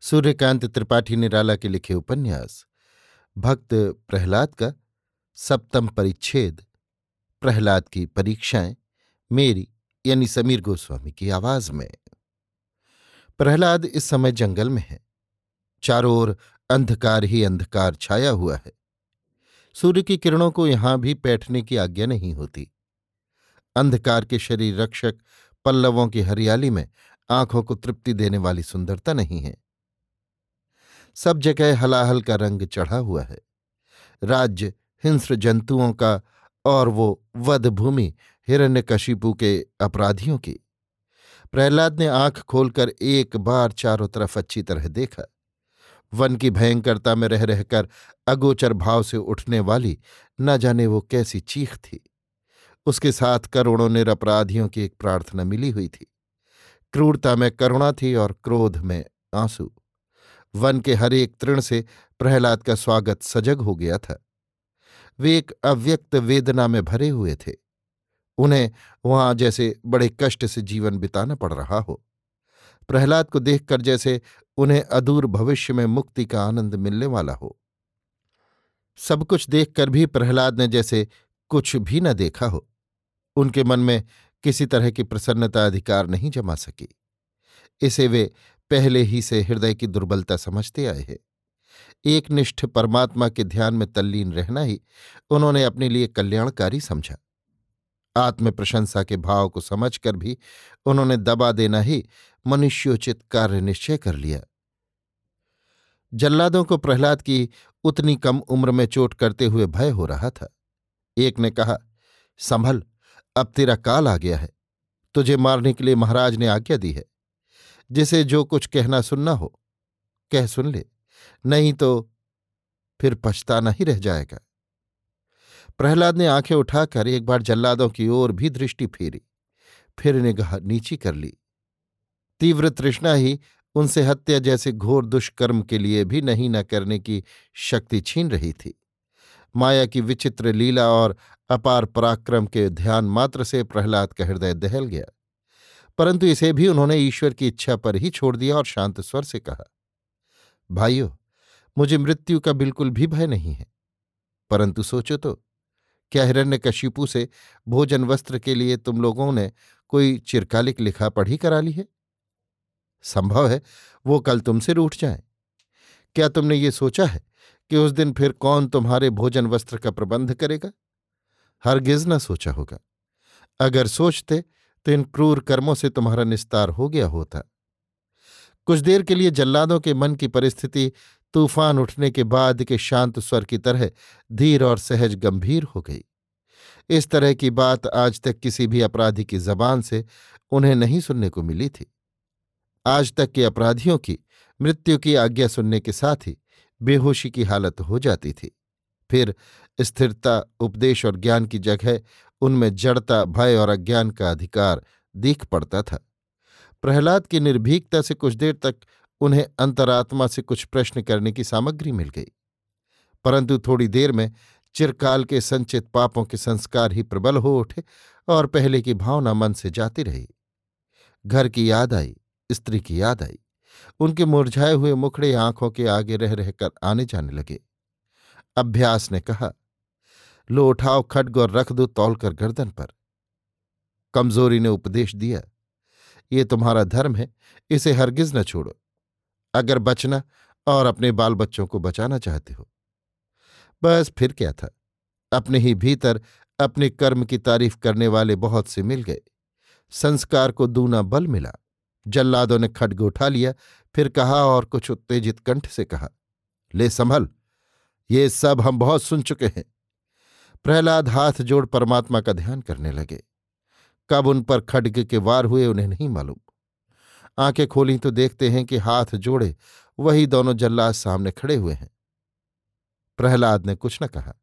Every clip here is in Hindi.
सूर्यकांत त्रिपाठी निराला के लिखे उपन्यास, भक्त प्रहलाद का सप्तम परिच्छेद, प्रहलाद की परीक्षाएँ, मेरी यानी समीर गोस्वामी की आवाज़ में। प्रहलाद इस समय जंगल में है। चारों ओर अंधकार ही अंधकार छाया हुआ है। सूर्य की किरणों को यहाँ भी बैठने की आज्ञा नहीं होती। अंधकार के शरीर रक्षक पल्लवों की हरियाली में आँखों को तृप्ति देने वाली सुंदरता नहीं है। सब जगह हलाहल का रंग चढ़ा हुआ है। राज्य हिंस्र जंतुओं का और वो वध भूमि हिरण्यकशिपु के अपराधियों की। प्रहलाद ने आँख खोलकर एक बार चारों तरफ़ अच्छी तरह देखा। वन की भयंकरता में रह रहकर अगोचर भाव से उठने वाली न जाने वो कैसी चीख थी। उसके साथ करोड़ों निरपराधियों की एक प्रार्थना मिली हुई थी। क्रूरता में करुणा थी और क्रोध में आँसू। वन के हर एक तृण से प्रहलाद का स्वागत सजग हो गया था। वे एक अव्यक्त वेदना में भरे हुए थे। उन्हें वहाँ जैसे बड़े कष्ट से जीवन बिताना पड़ रहा हो। प्रहलाद को देखकर जैसे उन्हें अदूर भविष्य में मुक्ति का आनंद मिलने वाला हो। सब कुछ देखकर भी प्रहलाद ने जैसे कुछ भी न देखा हो, उनके मन में किसी तरह की प्रसन्नता अधिकार नहीं जमा सकी। इसे वे पहले ही से हृदय की दुर्बलता समझते आए हैं। एक निष्ठ परमात्मा के ध्यान में तल्लीन रहना ही उन्होंने अपने लिए कल्याणकारी समझा। आत्म प्रशंसा के भाव को समझकर भी उन्होंने दबा देना ही मनुष्योचित कार्य निश्चय कर लिया। जल्लादों को प्रहलाद की उतनी कम उम्र में चोट करते हुए भय हो रहा था। एक ने कहा, संभल, अब तेरा काल आ गया है। तुझे मारने के लिए महाराज ने आज्ञा दी है। जिसे जो कुछ कहना सुनना हो, कह सुन ले, नहीं तो फिर पछताना ही रह जाएगा। प्रहलाद ने आँखें उठाकर एक बार जल्लादों की ओर भी दृष्टि फेरी, फिर निगाह नीची कर ली। तीव्र तृष्णा ही उनसे हत्या जैसे घोर दुष्कर्म के लिए भी नहीं न करने की शक्ति छीन रही थी। माया की विचित्र लीला और अपार पराक्रम के ध्यान मात्र से प्रहलाद का हृदय दहल गया। परंतु इसे भी उन्होंने ईश्वर की इच्छा पर ही छोड़ दिया और शांत स्वर से कहा, भाइयों, मुझे मृत्यु का बिल्कुल भी भय नहीं है। परंतु सोचो तो क्या हिरण्य कशिपु से भोजन वस्त्र के लिए तुम लोगों ने कोई चिरकालिक लिखा पढ़ी करा ली है? संभव है वो कल तुमसे रूठ जाए। क्या तुमने ये सोचा है कि उस दिन फिर कौन तुम्हारे भोजन वस्त्र का प्रबंध करेगा? हरगिज न सोचा होगा। अगर सोचते तो इन क्रूर कर्मों से तुम्हारा निस्तार हो गया होता। कुछ देर के लिए जल्लादों के मन की परिस्थिति, तूफ़ान उठने के बाद के शांत स्वर की तरह धीर और सहज गंभीर हो गई। इस तरह की बात आज तक किसी भी अपराधी की जबान से उन्हें नहीं सुनने को मिली थी। आज तक के अपराधियों की मृत्यु की आज्ञा सुनने के साथ ही बेहोशी की हालत हो जाती थी। फिर स्थिरता, उपदेश और ज्ञान की जगह उनमें जड़ता, भय और अज्ञान का अधिकार दीख पड़ता था। प्रहलाद की निर्भीकता से कुछ देर तक उन्हें अंतरात्मा से कुछ प्रश्न करने की सामग्री मिल गई। परंतु थोड़ी देर में चिरकाल के संचित पापों के संस्कार ही प्रबल हो उठे और पहले की भावना मन से जाती रही। घर की याद आई, स्त्री की याद आई। उनके मुरझाए हुए मुखड़े आँखों के आगे रह रहकर आने जाने लगे। अभ्यास ने कहा लो उठाओ, खड्ग और रख दो तौलकर गर्दन पर। कमज़ोरी ने उपदेश दिया, ये तुम्हारा धर्म है, इसे हरगिज न छोड़ो। अगर बचना और अपने बाल बच्चों को बचाना चाहते हो। बस फिर क्या था? अपने ही भीतर अपने कर्म की तारीफ़ करने वाले बहुत से मिल गए। संस्कार को दूना बल मिला। जल्लादों ने खड्ग उठा लिया, फिर कहा और कुछ उत्तेजित कंठ से कहा, ले संभल, ये सब हम बहुत सुन चुके हैं। प्रहलाद हाथ जोड़ परमात्मा का ध्यान करने लगे। कब उन पर खड्ग के वार हुए उन्हें नहीं मालूम। आँखें खोली तो देखते हैं कि हाथ जोड़े वही दोनों जल्लाद सामने खड़े हुए हैं। प्रहलाद ने कुछ न कहा।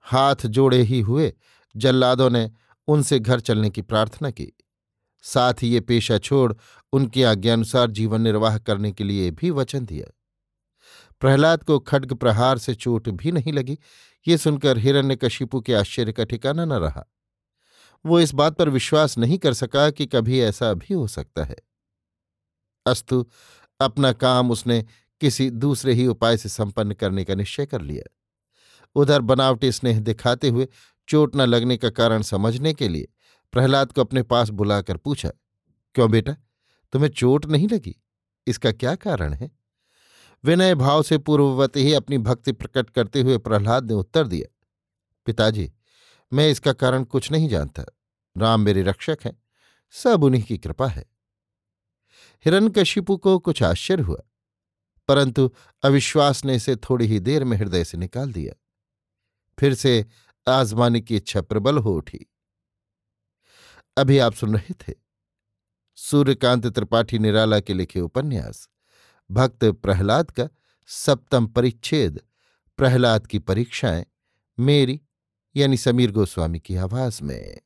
हाथ जोड़े ही हुए जल्लादों ने उनसे घर चलने की प्रार्थना की। साथ ही ये पेशा छोड़ उनकी आज्ञानुसार जीवन निर्वाह करने के लिए भी वचन दिया। प्रहलाद को खड्ग प्रहार से चोट भी नहीं लगी। ये सुनकर हिरण्य हिरण्यकशिपु के आश्चर्य का ठिकाना न रहा। वो इस बात पर विश्वास नहीं कर सका कि कभी ऐसा भी हो सकता है। अस्तु, अपना काम उसने किसी दूसरे ही उपाय से संपन्न करने का निश्चय कर लिया। उधर बनावटी स्नेह दिखाते हुए चोट न लगने का कारण समझने के लिए प्रहलाद को अपने पास बुलाकर पूछा, क्यों बेटा, तुम्हें चोट नहीं लगी? इसका क्या कारण है? विनय भाव से पूर्ववत ही अपनी भक्ति प्रकट करते हुए प्रहलाद ने उत्तर दिया, पिताजी, मैं इसका कारण कुछ नहीं जानता। राम मेरे रक्षक हैं, सब उन्हीं की कृपा है। हिरण्यकशिपु को कुछ आश्चर्य हुआ, परंतु अविश्वास ने इसे थोड़ी ही देर में हृदय से निकाल दिया। फिर से आजमाने की इच्छा प्रबल हो उठी। अभी आप सुन रहे थे? सूर्यकांत त्रिपाठी निराला के लिखे उपन्यास। भक्त प्रहलाद का सप्तम परिच्छेद। प्रहलाद की परीक्षाएँ मेरी, यानी समीर गोस्वामी की आवाज़ में।